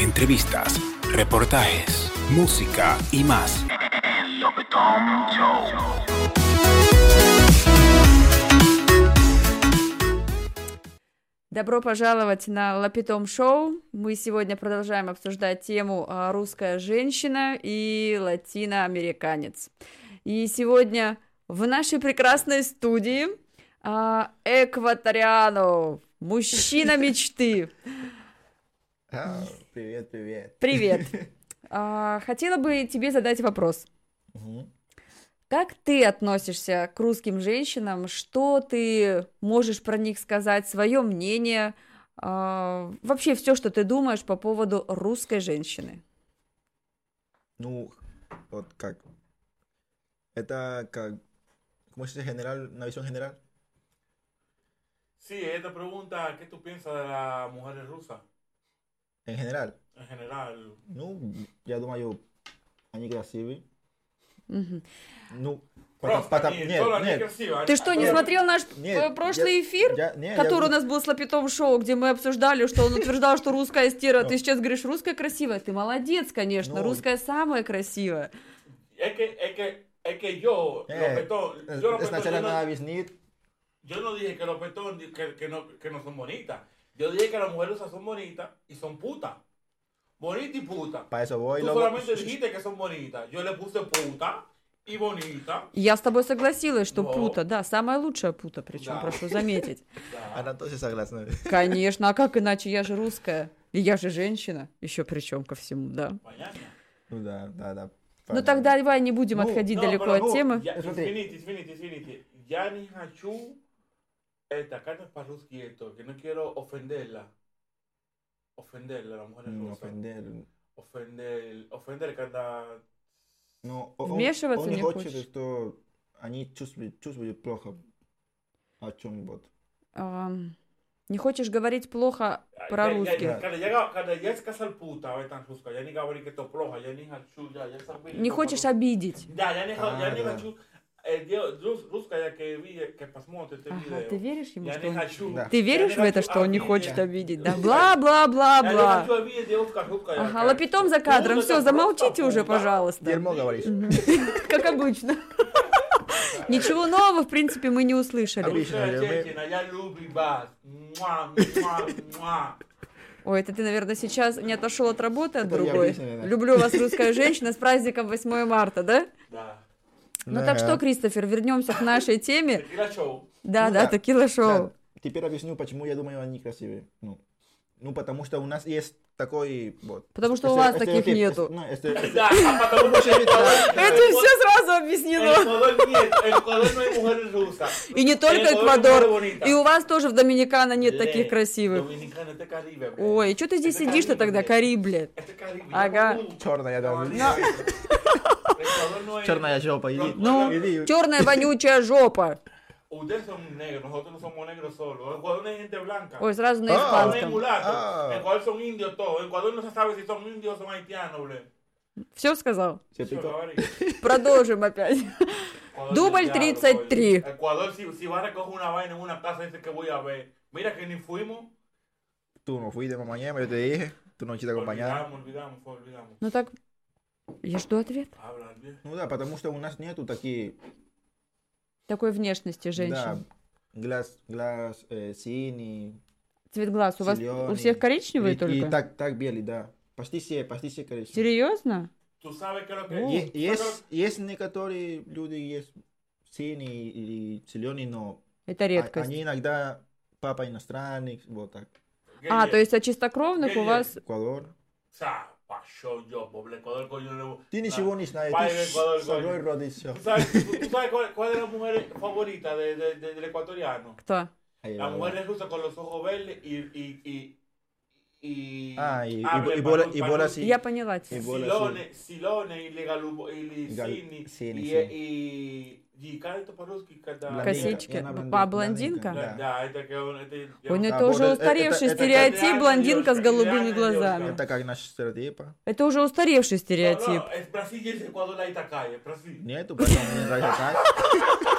entrevistas, reportajes, música y más. Добро пожаловать на Лапитом Шоу. Мы сегодня продолжаем обсуждать тему а, «Русская женщина и латиноамериканец». И сегодня в нашей прекрасной студии а, Экваториано, мужчина мечты. А, привет, привет. Привет. А, хотела бы тебе задать вопрос. Как ты относишься к русским женщинам? Что ты можешь про них сказать? Свое мнение? А, вообще все, что ты думаешь по поводу русской женщины? Ну, вот как. Это как. ¿Cómo se dice general? Una visión general. Sí, te pregunta qué tú piensas de las mujeres rusas En general. en general. Ну, я думаю, они красивые. Мгм. Ну, Просто пота- они, нет, нет, красивые. Ты что, не Нет, смотрел наш нет, э, прошлый я- эфир? я- не, я Который у ду- нас был с Лапитом шоу, где мы обсуждали, что он утверждал, что русская стира. Ты Ну. сейчас говоришь, русская красивая. Ты молодец, конечно. Ну. Русская самая красивая. Es que, yo, Eh, los petón, es- yo, los petón, Сначала yo, no, dije que los petón que, que, no, que no son bonitas. Yo dije que las mujeres rusas son bonitas y son putas. Bonita y puta. Para eso voy. Tú luego- solamente dijiste que son bonitas. Yo le puse puta y bonita. Я с тобой согласилась, что Но. пута, да, самая лучшая пута, причем, Да. прошу заметить. Да. Она тоже согласна. Конечно, а как иначе? Я же русская. И я же женщина, еще причем ко всему, да. Mañana. Ну да, да, да. Ну понятно. тогда давай не будем Ну, отходить далеко от темы. Смотри. Извините, извините, извините. Я не хочу как это по-русски это, que no quiero ofenderla. Ofenderla, la mujer М, rusa. ofender. Ofender, ofender, когда... Ну, он- Вмешиваться он не не хочет, хочешь? что они чувствуют, чувствуют плохо о чем-вот. Ам, Не хочешь говорить плохо про Я- русских? я- Когда я, когда я сказал puta, в этом русском, я не говорю это плохо, я не хочу, я, я Не хочешь обидеть? Да, я не, А, я не да. хочу... э, Русская, que посмотрит это Ага, видео. ты веришь ему, Я что не он... хочу. Да. Ты веришь не в это, что он не хочет обидеть? Да, бла-бла-бла-бла. Я не хочу обидеть девушка русская. Ага, как- лапитом за кадром. Ну, Все, замолчите уже, пожалуйста. Дерьмо говоришь. Как обычно. Ничего нового, в принципе, мы не услышали. Я- люблю вас. Муа, муа, муа. Ой, это ты, наверное, сейчас не отошел от работы от Это я другой. Люблю вас, русская женщина, с праздником 8 марта, да? Да. Ну так что, Кристофер, вернемся к нашей теме. Текила шоу. Да, да, текила шоу. Теперь объясню, почему я думаю, они красивые. Ну, ну потому что у нас есть такой вот. Потому что у вас таких нету. Ну, Да, а потому что Это все сразу объяснено. Нет, no mujeres rusas. И не только Эквадор. И у вас тоже в Доминикана нет таких красивых. Доminicana, это блядь. Ой, что ты здесь сидишь-то тогда, блядь. Кариб, блядь? Это Caribe. Ага. Черная, да. No Черная жопа, иди. Ну, Иди. черная вонючая жопа. Ustedes son negros, nosotros no somos negros solo. Ecuador no hay gente blanca. Ой, сразу на А, En Ecuador no испанском. mulatos. Ah. Ecuador son indios todos. En Ecuador no se sabe si son indios o son haitianos, блядь. Все сказал? Говори. Продолжим опять. Дубль del diablo, 33. coño. Ecuador, si, si va a recoger una vaina en una casa, dice que voy a ver. Mira que ni fuimos. Tú no fuiste mamá yo te dije. Tú no quisiste acompañar. Olvidamos, olvidamos, olvidamos. Ну так, я жду ответ. Ну да, потому что у нас нету такие, Такой внешности да, женщин. глаз, глаз, э, синий, Цвет глаз у вас у всех коричневый и, только? и так, так белый, да. Почти все, почти все коричневые. Серьезно? Tú sabes que lo que. Е- tú sabes Есть, есть некоторые люди, есть синие или зеленые, но Это а- редкость. они иногда папа иностранный, вот так. А, то есть от чистокровных у вас... Эквадор. O sea, pasó yo, pobre Ecuador, coño. no- Ты ничего не знаешь, Padre ты de Ecuador, с собой coño. родился. ¿Tú sabes, tú- tú sabes cuál, cuál es la mujer favorita de, de- de- del ecuatoriano? Кто? Ahí La va, mujer va. es rusa con los ojos verdes y. y, y, y Ah, y- y- habla y bola- panu- y bola panu- así. Я поняла тебя. И боla Silone, Silone y Legalubo y Gal- Sini Sini, y cada esto по-русски когда Блондинка. Косички. И она блондин- А, блондинка? Да. Да, это это Ой, ну я- это А, уже вот это- устаревший это- это стереотип, блондинка с голубыми глазами. Это как наш стереотип. Это уже устаревший стереотип. no, es Brasil y es Ecuador ahí está calle, Brasil. Нету,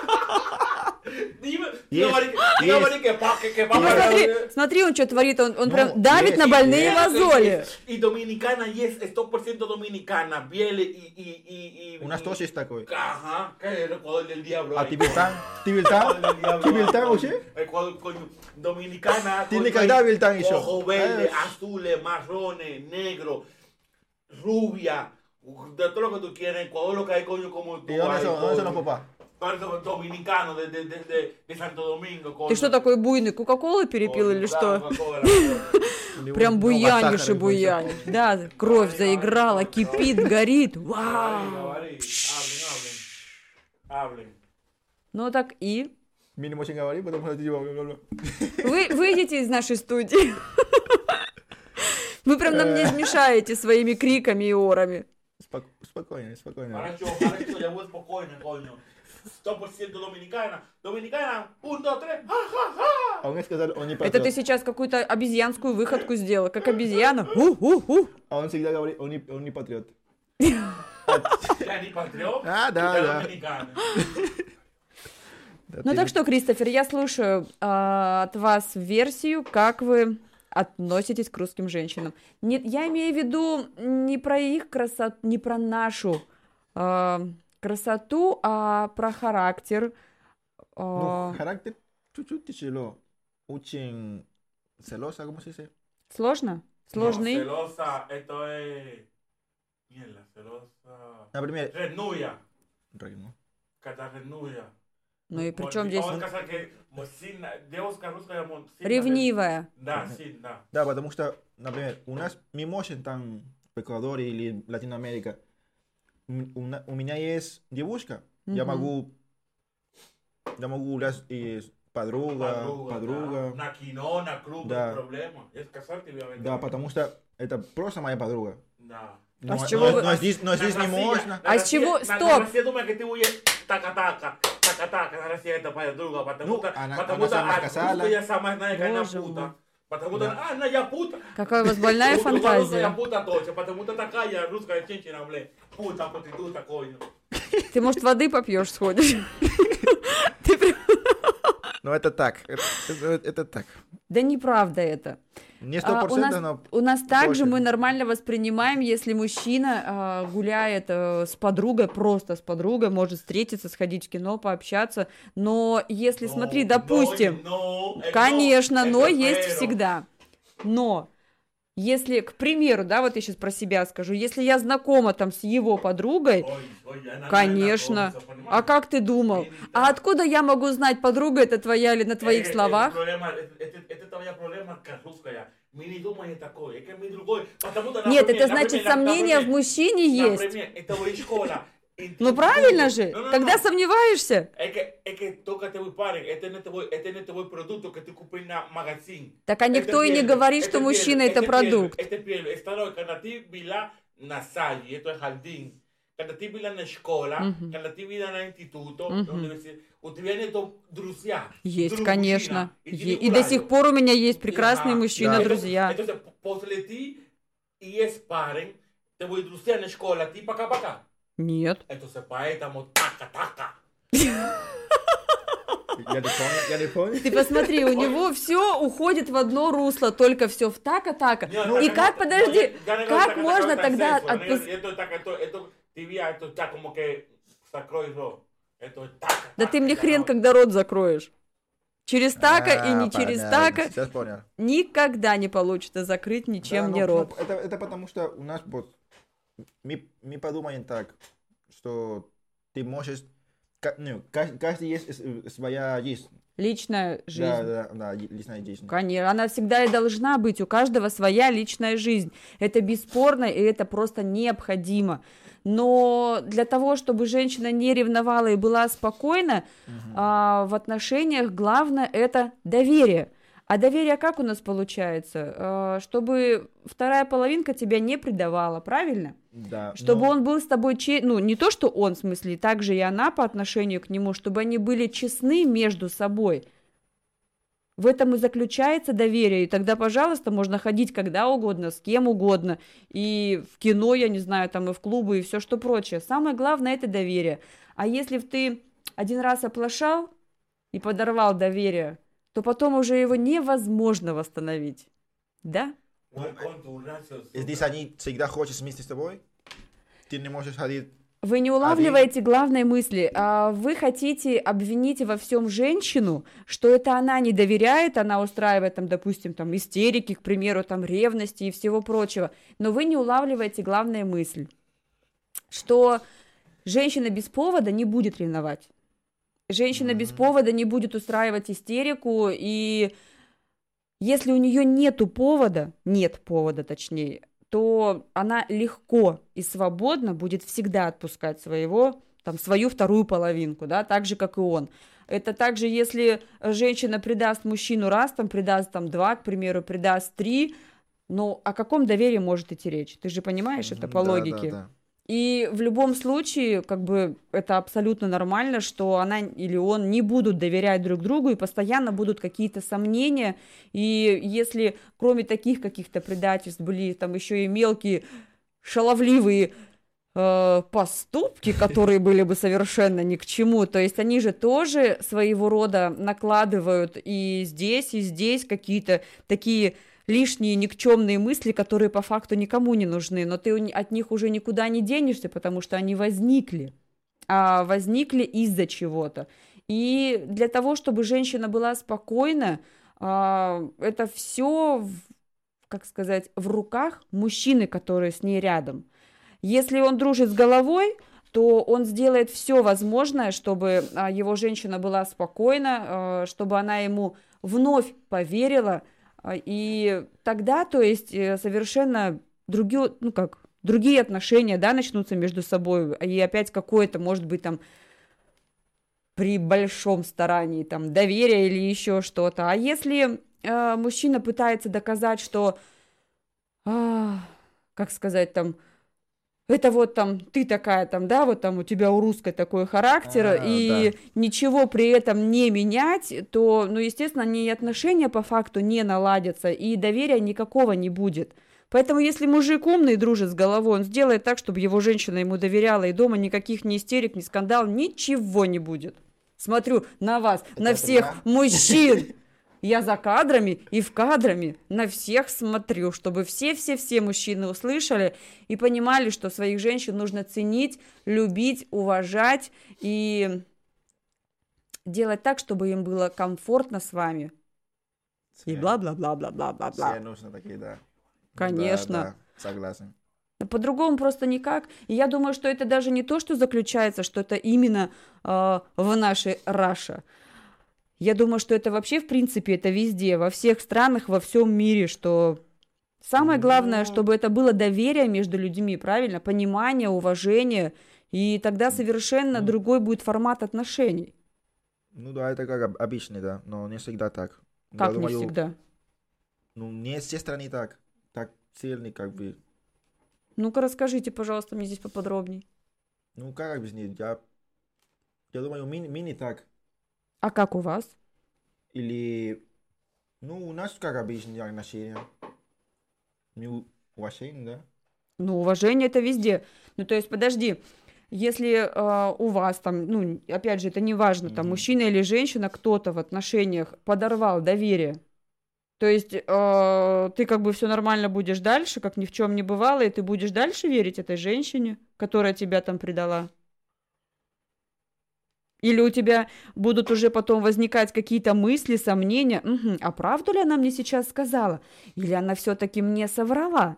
смотри, он что творит, он, он Ну, прям давит есть, на больные есть. мозоли. Y dominicana, y es 100% dominicana, piel y... y, y, y Unas y- dosis такой. Ajá, que es el Ecuador del diablo. А ahí. ты Вильтан? Ты Ecuador Вильтан? del diablo, Ты Вильтан coño. вообще? Ecuador, coño, dominicana. Tiene coño, que dar hay Viltán eso. Ojo verde, Eh. azules, marrones, negro, rubia, de todo lo que tú quieras. Ecuador lo que hay, coño, como tú. ¿Y dónde hay, son, dónde son coño. los papás? Esos dominicanos de, de, de, de, Santo Domingo, coño. Ты что такой буйный, Кока-Колу перепил Coño, или да, что? Прям буянишь и буянишь. Да, кровь заиграла, кипит, горит. Говори, Вау. говори. Ну так и? Mínimo sin говорить, потому что типа. Вы выйдете из нашей студии. Вы прям на мне смешаете своими криками и орами. Спок- Спокойно, спокойно. Хорошо, хорошо, я буду спокойно, coño. 100% dominicana. Dominicana, un, dos, tres, ха-ха-ха. А он мне сказал, он не Это ты сейчас какую-то обезьянскую выходку сделал, как обезьяна. У-у-у. А он всегда говорит, он не, он не патриот. Я не патриот, А, да, да. доминикана. Ну так что, Кристофер, я слушаю а, от вас версию, как вы относитесь к русским женщинам. Не, я имею в виду не про их красоту, не про нашу а, красоту, а про характер. Ну, а, характер чуть-чуть тяжело. Очень celosa, ¿cómo se dice? сложно? Сложный? No, celosa, esto es... Mierda, celosa... Например, Renuya, Рейну. когда renuya. Ну и при чем здесь вот сильно, девушка русская, ревнивая? Да, сильно, да. Потому что, например, у нас мы можем там в Эквадоре или Латиноамерика. М- У, на- у меня есть девушка, я Мгм. могу, я могу гулять и с подруга, подруга. да. На кино, на клуб, Да. проблема. Es casarte, obviamente. Да, потому что это просто моя подруга. Да. Но, с чего но- вы- но здесь, но здесь не На Россия- можно. на А с чего- на- стоп! На Россия думает, que ты будешь така-така, така-така, на Россия это подруга, потому Ну, что, она- потому она что сама а, сказала. русская самая знает, какая она пута. Потому что, Да. а, она я пута. Какая у вас больная фантазия. пута точно, потому что такая русская женщина, блин, пута, проститута, coño. Ты, может, воды попьешь, сходишь? Ты прям- Ну это так, это, это- это так. Да неправда это. Не А, сто у, процентов, нас, но у нас также мы нормально воспринимаем, если мужчина а, гуляет а, с подругой, просто с подругой, может встретиться, сходить в кино, пообщаться. Но если, смотри, No, допустим, no, no, eh, конечно, no, но это есть всегда. Но если, к примеру, да, вот я сейчас про себя скажу, если я знакома там с его подругой, Ой, ой, она конечно. знакомится, А как ты думал? А откуда я могу знать, подруга это твоя или на твоих Eh, eh, словах? este todavía problema que русская. Мы не думаем такое, que мы другой. Потому что, Нет, например, это значит например, сомнения в например, мужчине есть. Например, это школа. Ну правильно же, No, no, когда no. сомневаешься. На магазин. Так а никто и не первый, говорит, что это мужчина это это продукт. первый, Это когда ты была на это когда ты школе, Мгм. когда ты была на институте, университете, у тебя нет друзья. Есть, друг конечно. мужчина, и ты до сих пор у меня есть прекрасные мужчины, Да. друзья. После paren, te voy a друзья на школе, ты пока-пока. Нет. Entonces, поэтому така-така. я не помню, я не помню. Ты посмотри, у него все уходит в одно русло, только все в така-така. И как, подожди, не как можно это тогда sexo, no, отпус- Esto, taca, esto, esto, tibia, esto está como que sacro y ro. Esto es taca, Да ты мне хрен, когда рот закроешь. Через така и А, не через понятно, така Сейчас понял. никогда не получится закрыть ничем Да, мне ну, рот. это, это потому что у нас вот мы, мы подумаем так, что ты можешь, ну, ка- каждый есть своя жизнь. Личная жизнь. Да, да, да, ли- личная жизнь. Конечно, она всегда и должна быть. У каждого своя личная жизнь. Это бесспорно, и это просто необходимо. Но для того, чтобы женщина не ревновала и была спокойна, а, в отношениях главное это доверие. А доверие как у нас получается? А, чтобы вторая половинка тебя не предавала, правильно? Да, Чтобы но- он был с тобой, че... ну, не то, что он, в смысле, также и она по отношению к нему, чтобы они были честны между собой. В этом и заключается доверие. И тогда, пожалуйста, можно ходить когда угодно, с кем угодно. И в кино, я не знаю, там и в клубы, и все что прочее. Самое главное это доверие. А если ты один раз оплошал, и подорвал доверие, то потом уже его невозможно восстановить. Да? Здесь они всегда хочет вместе с тобой. Ты не можешь ходить. Вы не улавливаете главной мысли. А Вы хотите обвинить во всем женщину, что это она не доверяет, она устраивает там, допустим, там истерики, к примеру, там ревности и всего прочего. Но вы не улавливаете главную мысль, что женщина без повода не будет ревновать. Женщина без повода не будет устраивать истерику, и если у нее нету повода, нет повода точнее, то она легко и свободно будет всегда отпускать своего, там, свою вторую половинку, да, так же, как и он. Это также, если женщина предаст мужчину раз, там, предаст там два, к примеру, предаст три, ну, о каком доверии может идти речь? Ты же понимаешь это по да, логике. Да, да. И в любом случае, как бы, это абсолютно нормально, что она или он не будут доверять друг другу, и постоянно будут какие-то сомнения. И если кроме таких каких-то предательств были там еще и мелкие шаловливые э, поступки, которые были бы совершенно ни к чему, то есть они же тоже своего рода накладывают и здесь, и здесь какие-то такие лишние никчемные мысли, которые по факту никому не нужны, но ты от них уже никуда не денешься, потому что они возникли, а возникли из-за чего-то. И для того, чтобы женщина была спокойна, а, это все, как сказать, в руках мужчины, который с ней рядом. Если он дружит с головой, то он сделает все возможное, чтобы а, его женщина была спокойна, а, чтобы она ему вновь поверила, и тогда, то есть, э, совершенно другие, ну как, другие отношения, да, начнутся между собой, и опять какое-то, может быть, там, при большом старании, там, доверия или еще что-то. А если э, мужчина пытается доказать, что, а, как сказать, там, это вот там ты такая там, да, вот там у тебя у русской такой характер, А, и да. ничего при этом не менять, то, ну, естественно, ни отношения по факту не наладятся, и доверия никакого не будет. Поэтому, если мужик умный, дружит с головой, он сделает так, чтобы его женщина ему доверяла, и дома никаких ни истерик, ни скандал, ничего не будет. Смотрю на вас, на Это всех да. мужчин. Я за кадрами и в кадрами на всех смотрю, чтобы все-все-все мужчины услышали и понимали, что своих женщин нужно ценить, любить, уважать и делать так, чтобы им было комфортно с вами. И Все- бла-бла-бла-бла-бла-бла-бла. Все нужно такие, да. Конечно. Да, да, согласен. По-другому просто никак. И я думаю, что это даже не то, что заключается, что это именно э, в нашей Раше. Я думаю, что это вообще, в принципе, это везде, во всех странах, во всем мире, что самое главное, Ну. чтобы это было доверие между людьми, правильно, понимание, уважение, и тогда совершенно Ну. другой будет формат отношений. Ну да, это как об- обычно, да, но не всегда так. Я Как не думаю, всегда. Ну, не все страны так. Так сильный, как бы. Ну-ка расскажите, пожалуйста, мне здесь поподробней. Ну, как объяснить? Я, я думаю, ми, ми не так. А как у вас? Или, ну, у нас как обычно отношения. Уважение, да? Ну, уважение это везде. Ну, то есть, подожди, если э, у вас там, ну, опять же, это не важно, там, Мгм. мужчина или женщина, кто-то в отношениях подорвал доверие, то есть э, ты как бы все нормально будешь дальше, как ни в чем не бывало, и ты будешь дальше верить этой женщине, которая тебя там предала? Или у тебя будут уже потом возникать какие-то мысли, сомнения, «Мгм, а правду ли она мне сейчас сказала? Или она все-таки мне соврала?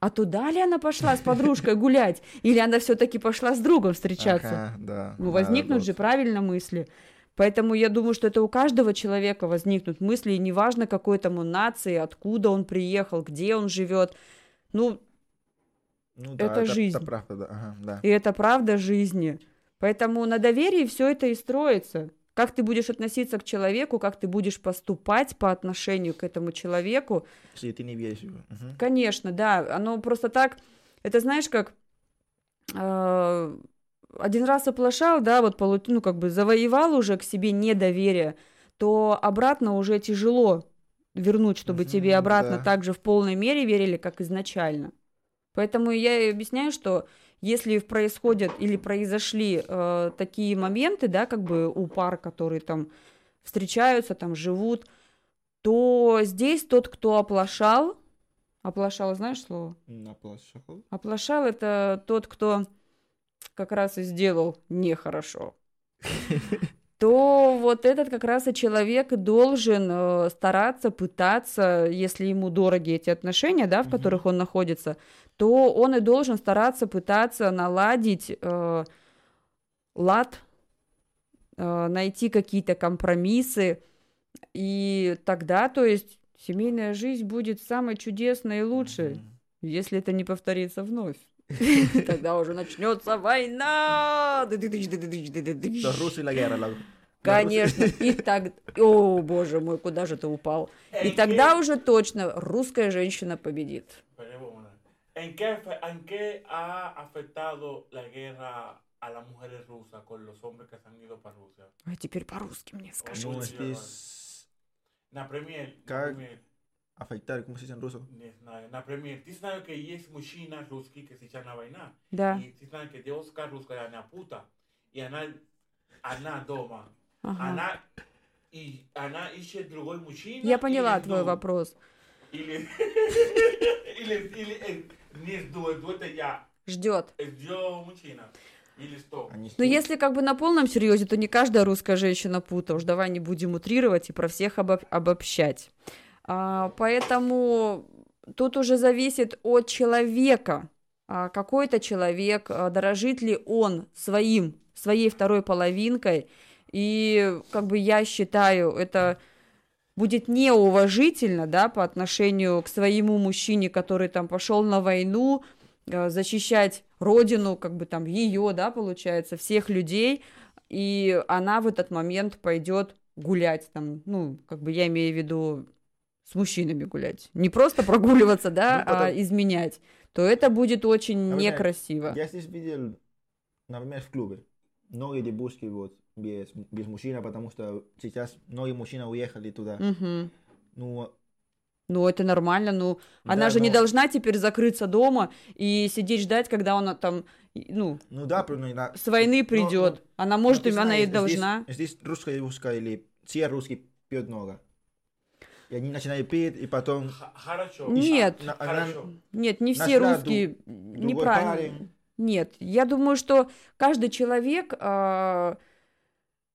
А туда ли она пошла с подружкой гулять? Или она все-таки пошла с другом встречаться? Ага, да. Ну, да, возникнут вот. же правильно мысли. Поэтому я думаю, что это у каждого человека возникнут мысли, и неважно какой там он нации, откуда он приехал, где он живет. Ну, Ну, да, это жизнь. Это правда, да. Ага, да. и это правда жизни. Поэтому на доверии все это и строится. Как ты будешь относиться к человеку, как ты будешь поступать по отношению к этому человеку, Если ты не веришь. его. Мгм. Конечно, да, оно просто так, это знаешь, как э, один раз оплошал, да, вот полу- ну как бы завоевал уже к себе недоверие, то обратно уже тяжело вернуть, чтобы Мгм, тебе обратно да. так же в полной мере верили, как изначально. Поэтому я и объясняю, что если происходят или произошли э, такие моменты, да, как бы у пар, которые там встречаются, там живут, то здесь тот, кто оплошал, оплошал, знаешь слово? Оплошал. Оплошал это тот, кто как раз и сделал нехорошо. То вот этот как раз и человек должен э, стараться, пытаться, если ему дороги эти отношения, да, в которых он находится, то он и должен стараться, пытаться наладить э, лад, э, найти какие-то компромиссы, и тогда, то есть, семейная жизнь будет самой чудесной и лучшей. Если это не повторится вновь. Тогда уже начнется война. La Конечно. И так... О, боже мой, куда же ты упал? И ¿En тогда уже точно русская женщина победит. Esperemos una. ¿En qué, afe- ¿En qué ha afectado la guerra a las mujeres rusas con los hombres que se han ido para Rusia? А теперь по-русски мне скажи. No, Sí, здесь На премьер, Как? Afectar, ¿cómo se dice en ruso? не знаю, на премьер. Ты знаешь, que есть мужчина русский, que сейчас на война. Да. И ты знаешь, que девушка русская, она puta. И она, она дома. Ага. Она, и она ищет другой мужчина. Я поняла или твой жду. вопрос. Или, или, или, не жду, жду это я. Ждет. Ждет мужчина. Или что? Они Но что? если как бы на полном серьезе, то не каждая русская женщина пута. Уж давай не будем утрировать и про всех обо- обобщать. А, поэтому тут уже зависит от человека. А, какой-то человек, а, дорожит ли он своим, своей второй половинкой. И как бы я считаю, это будет неуважительно, да, по отношению к своему мужчине, который там пошел на войну, защищать родину, как бы там ее, да, получается, всех людей, и она в этот момент пойдет гулять там, ну, как бы я имею в виду с мужчинами гулять, не просто прогуливаться, да, Ну, а изменять, то это будет очень А некрасиво. Я здесь видел, например, в клубе, многие девушки вот без, без мужчины, потому что сейчас многие мужчины уехали туда. Ну, Ну, это нормально, ну, она да, же не но- должна теперь закрыться дома и сидеть ждать, когда она там, ну, ну да, no, на- с войны но- придет. но- Она но может, ты им она и должна. Здесь, здесь русская девушка или все русские пьют много. И они начинают пить, и потом... Хорошо. Нет. она- Хорошо. Нет, не все ду- русские другой неправильно. парень. Нет, я думаю, что каждый человек, а,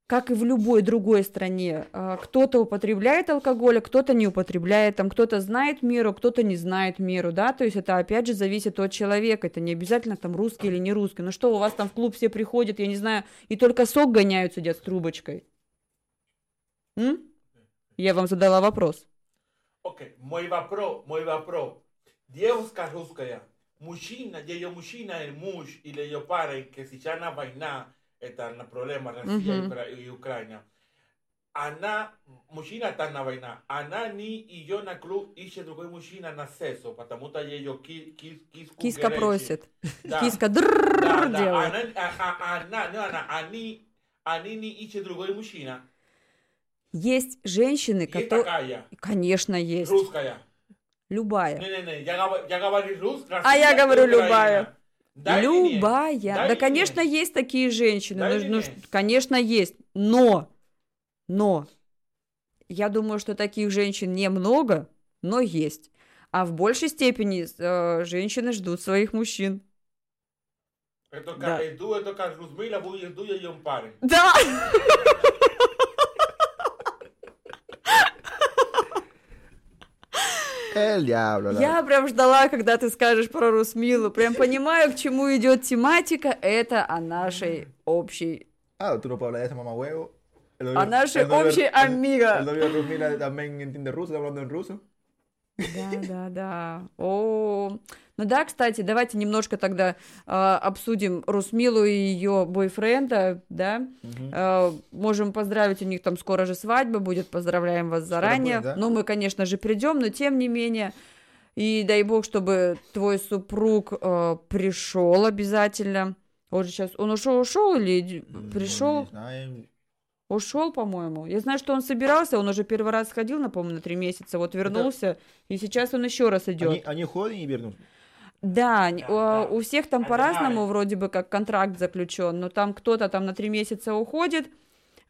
как и в любой другой стране, а, кто-то употребляет алкоголь, а кто-то не употребляет, там кто-то знает меру, кто-то не знает меру, да, то есть это опять же зависит от человека, это не обязательно там русский или не русский. Ну что, у вас там в клуб все приходят, я не знаю, и только сок гоняют, сидят с трубочкой. М? Я вам задала вопрос. Ok, мой вопрос, мой вопрос. Девушка русская, мужчина, ее мужчина, el муж или ее парень, que сейчас на война, это на проблема Россия и Мгм. Укра- и Украина. Она, мужчина está на война, она ни ее на клуб ищет другой мужчина на сексо, потому что ее ки, ки, киску Киска горячий. просит. Да. Киска Да, дрррр да, делает. она, а- а- она, no, она, они, они не ищет другой мужчина. Есть женщины, Есть которые... такая, Конечно, есть. русская. Любая. Не-не-не, я, говорю- я говорю русская. А я говорю любая. Дай мне. Любая. Дай да, мне. конечно, есть такие женщины. Дай Ну, ну, мне. конечно, есть. Но, но, я думаю, что таких женщин немного, но есть. А в большей степени э, женщины ждут своих мужчин. Это Да. как, жду, это как Людмила жду ее парень. Да! El diablo. la- Я прям ждала, когда ты скажешь про Русмилу. Прям понимаю, к чему идет тематика. Это о нашей общей Ah, no puedes hablar de esa mamá huevo. A нашей общей de Rusmila también entiende ruso, está hablando en ruso. Да, да, да. О, ну да, кстати, давайте немножко тогда а, обсудим Русмилу и ее бойфренда, да. Мгм. А, можем поздравить, у них там скоро же свадьба будет, поздравляем вас заранее. будет, да? Ну, мы, конечно же, придем, но тем не менее. И дай бог, чтобы твой супруг а, пришел обязательно. Он же сейчас, он ушел, ушел или д- Ну, пришел? не знаю. Ушел, по-моему. Я знаю, что он собирался, он уже первый раз сходил, напомню, на три месяца, вот вернулся, и сейчас он еще раз идет. Они, они ходят и вернут. Да, н- Да, у, да. у всех там по-разному вроде бы как контракт заключен, но там кто-то там на три месяца уходит,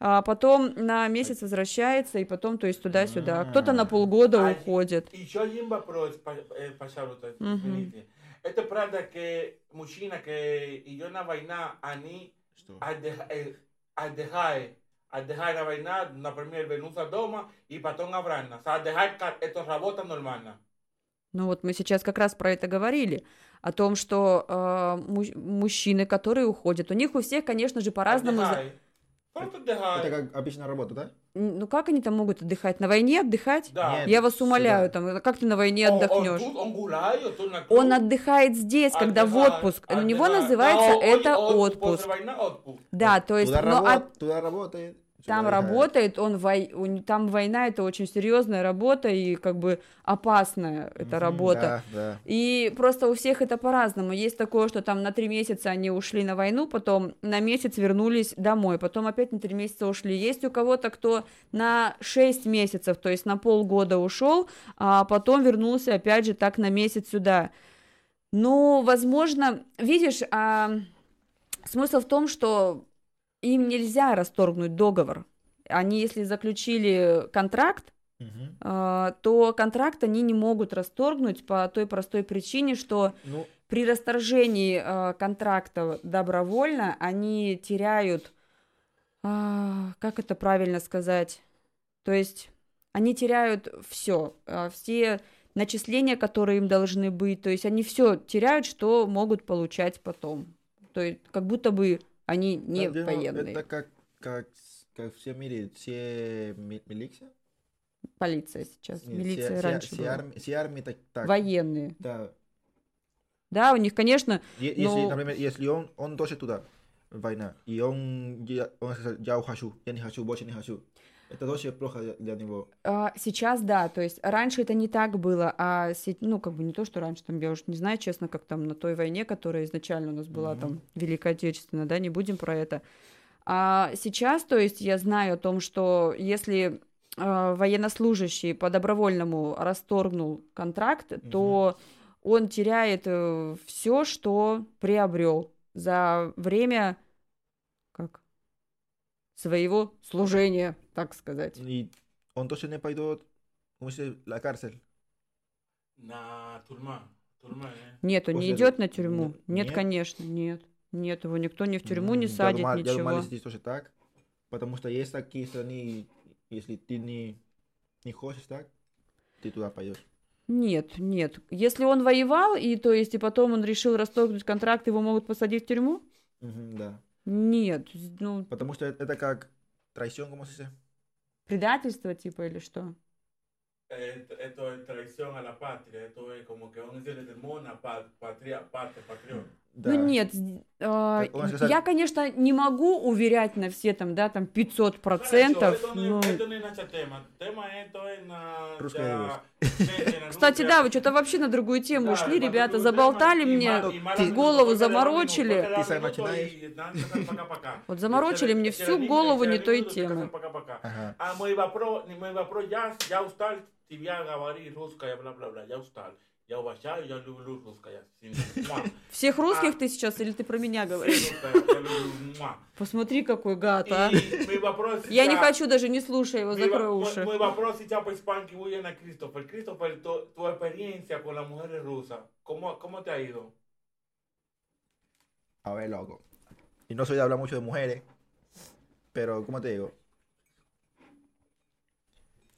а потом на месяц возвращается, и потом, то есть, туда-сюда. Кто-то на полгода А, уходит. Еще один вопрос, э, пожалуйста, извините. Это правда que мужчина que идет на война, они Что? отдых- э, отдыхают, отдыхают на война, например, вернуться дома и потом обратно. Отдыхать, это работа нормально. Ну вот мы сейчас как раз про это говорили, о том, что э, му- мужчины, которые уходят, у них у всех, конечно же, по-разному... Просто. Это как обычная работа, да? Ну как они там могут отдыхать? На войне отдыхать? Да. Нет. Я вас умоляю, сюда. там, как ты на войне Он- он отдохнешь? тут, Он гуляет, он на Он отдыхает здесь, когда в Отдыхает, отпуск. У него отдыхает. называется Да, он- это он- отпуск. После войны отпуск. Да, то есть, туда, но рабо- от- туда работает. Там отдыхает. работает, он вой... там война это очень серьезная работа и как бы опасная эта работа. Да, да. И просто у всех это по-разному. Есть такое, что там на три месяца они ушли на войну, потом на месяц вернулись домой, потом опять на три месяца ушли. Есть у кого-то, кто на шесть месяцев, то есть на полгода ушел, а потом вернулся опять же так на месяц сюда. Ну, возможно, видишь, а, смысл в том, что им нельзя расторгнуть договор. Они, если заключили контракт, а, то контракт они не могут расторгнуть по той простой причине, что Ну, при расторжении а, контракта добровольно они теряют, а, как это правильно сказать, то есть они теряют все, все начисления, которые им должны быть, то есть они все теряют, что могут получать потом, то есть как будто бы они не я думаю, военные, Это как, как, как все мире, все ми- милиция? полиция сейчас, Нет, милиция все, раньше все была. арми- все армии так, так. военные, Да. да, у них, конечно, Е- Если, Ну- например, если он, он тоже туда, война, и он, я, он сказал, я ухожу, я не хочу, больше не хочу. Это тоже плохо для, для него. А, Сейчас да, то есть раньше это не так было, а ну как бы не то, что раньше, там я уж не знаю, честно, как там на той войне, которая изначально у нас была Мгм. там Великая Отечественная, да, не будем про это. А сейчас, то есть я знаю о том, что если а, военнослужащий по добровольному расторгнул контракт, то он теряет все, что приобрел за время как своего служения, так сказать. Y он тоже не пойдет, ¿cómo se dice? La cárcel. На тюрьма. Тюрьма, э. Нет, он не После идет этого- на тюрьму. Нет, нет? конечно, нет. Нет, его никто ни в тюрьму не М, я садит, думал- Я ничего. думал, здесь тоже так. Потому что есть такие страны, если ты не, не хочешь так, ты туда пойдешь. Нет, нет. Если он воевал, и то есть, и потом он решил расторгнуть контракт, его могут посадить в тюрьму? Мгм, да. Нет. Ну, Потому что это как traición, ¿cómo se dice? Предательство, типа, или что? Esto, esto es traición a la patria, esto es como que он сделает мона, патria, patria, патриот. Да. Ну нет, сказал- я, конечно, не могу уверять на все там, да, там 500 процентов. Ну. женщина, Кстати, да, вы что-то вообще на другую тему Да, ушли, ребята, заболтали мне. голову заморочили. Вот заморочили мне всю голову не той темы. А мой вопрос, мой вопрос, я, я устал тебя говорить русское, бла-бла-бла, я устал. Я уважаю, я люблю русское. Муа. Всех русских А. ты сейчас или ты про меня говоришь? Посмотри, какой гад, а. Мой Я не хочу даже, не слушай его, закрой уши. mi вопрос сейчас по-испански voy a Christopher. Christopher, tu, experiencia con las mujeres rusas, ¿cómo, ¿cómo te ha ido? A ver, loco. Y no soy de hablar mucho de mujeres, pero, ¿cómo te digo?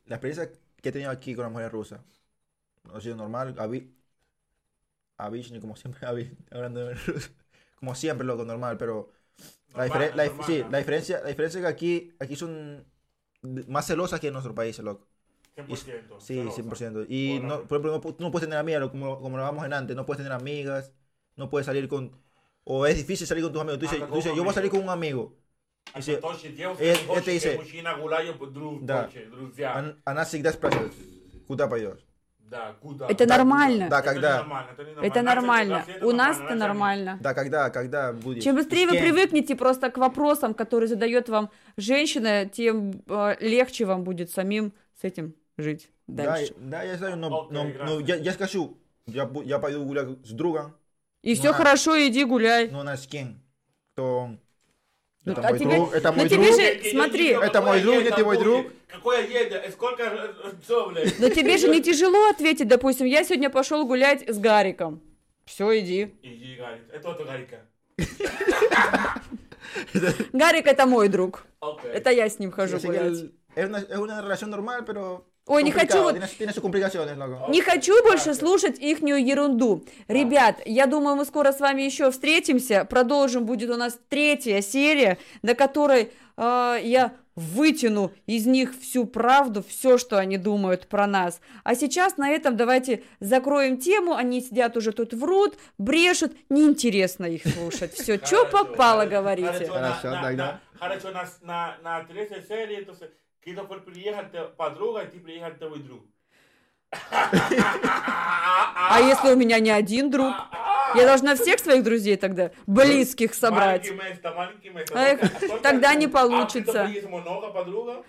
La experiencia que he tenido aquí con las mujeres rusas ha sido normal. A Vi- a Vishnu, como siempre, a Vi- hablando de ruso. Como siempre, loco, normal, pero la, Normal, difere- la dif- normal, sí, ¿no? la diferencia, la diferencia es que aquí, aquí son de- más celosas que en nuestros países, loco. 100%. Sí, celosa. 100%. Y Bueno. no, por ejemplo, no, pu- tú no puedes tener amigas, como, como lo hablamos en antes, no puedes tener amigas, no puedes salir con... O es difícil salir con tus amigos. Tú dices, Hasta tú con dices un yo voy a salir amigo. con un amigo. А Dice, точно девушка э- не хочет, это dice- que мужчина гуляет, друг, Да. точно, друзья. Она, она всегда спрашивает, куда пойдешь? Да, куда? Это Да, нормально. да, Это когда? нормально, это не Это нормально. Россия это У нас нормально, это нормально. Да, когда, когда будешь? Чем быстрее вы привыкнете просто к вопросам, которые задает вам женщина, тем э, легче вам будет самим с этим жить Да, дальше. да, я знаю, но, но- но я, я скажу, я, я пойду гулять с другом, И все да. хорошо, иди гуляй. но она с кем? Кто Ну, Это а мой тебе- друг, это ну, мой тебе друг. же- смотри. Это мой друг, это мой друг. Какой agenda? Сколько э, sobre? Но тебе же не тяжело ответить, допустим, я сегодня пошел гулять с Гариком. Все, иди. Y Garika. Это otro Garika. Гарик это мой друг. Ok. Это я с ним хожу гулять. es, una, es una relación normal, pero. Ой, не хочу вот-. Не хочу больше слушать ихнюю ерунду. Ребят, я думаю, мы скоро с вами еще встретимся. Продолжим, будет у нас третья серия, на которой э, я вытяну из них всю правду, все, что они думают про нас. А сейчас на этом давайте закроем тему. Они сидят уже тут врут, брешут. Неинтересно их слушать. Все, что попало, говорите. Хорошо, тогда. на- Хорошо, на третьей серии, Кристофер приехал, ты подруга, и ты приехал, твой друг. А если у меня не один друг? Я должна всех своих друзей тогда, близких, собрать. Место, место. Эх, тогда не А получится.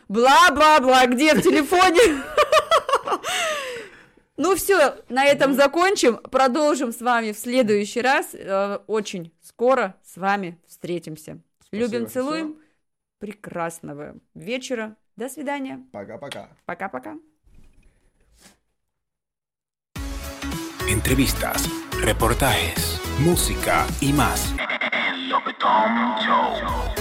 Бла-бла-бла, где в телефоне? Ну все, на этом закончим. Продолжим с вами в следующий раз. Э, Очень скоро с вами встретимся. Любим, целуем. Прекрасного вечера. До свидания. Пока-пока. Пока-пока. Entrevistas, reportajes, música y más. El Lopetón Show.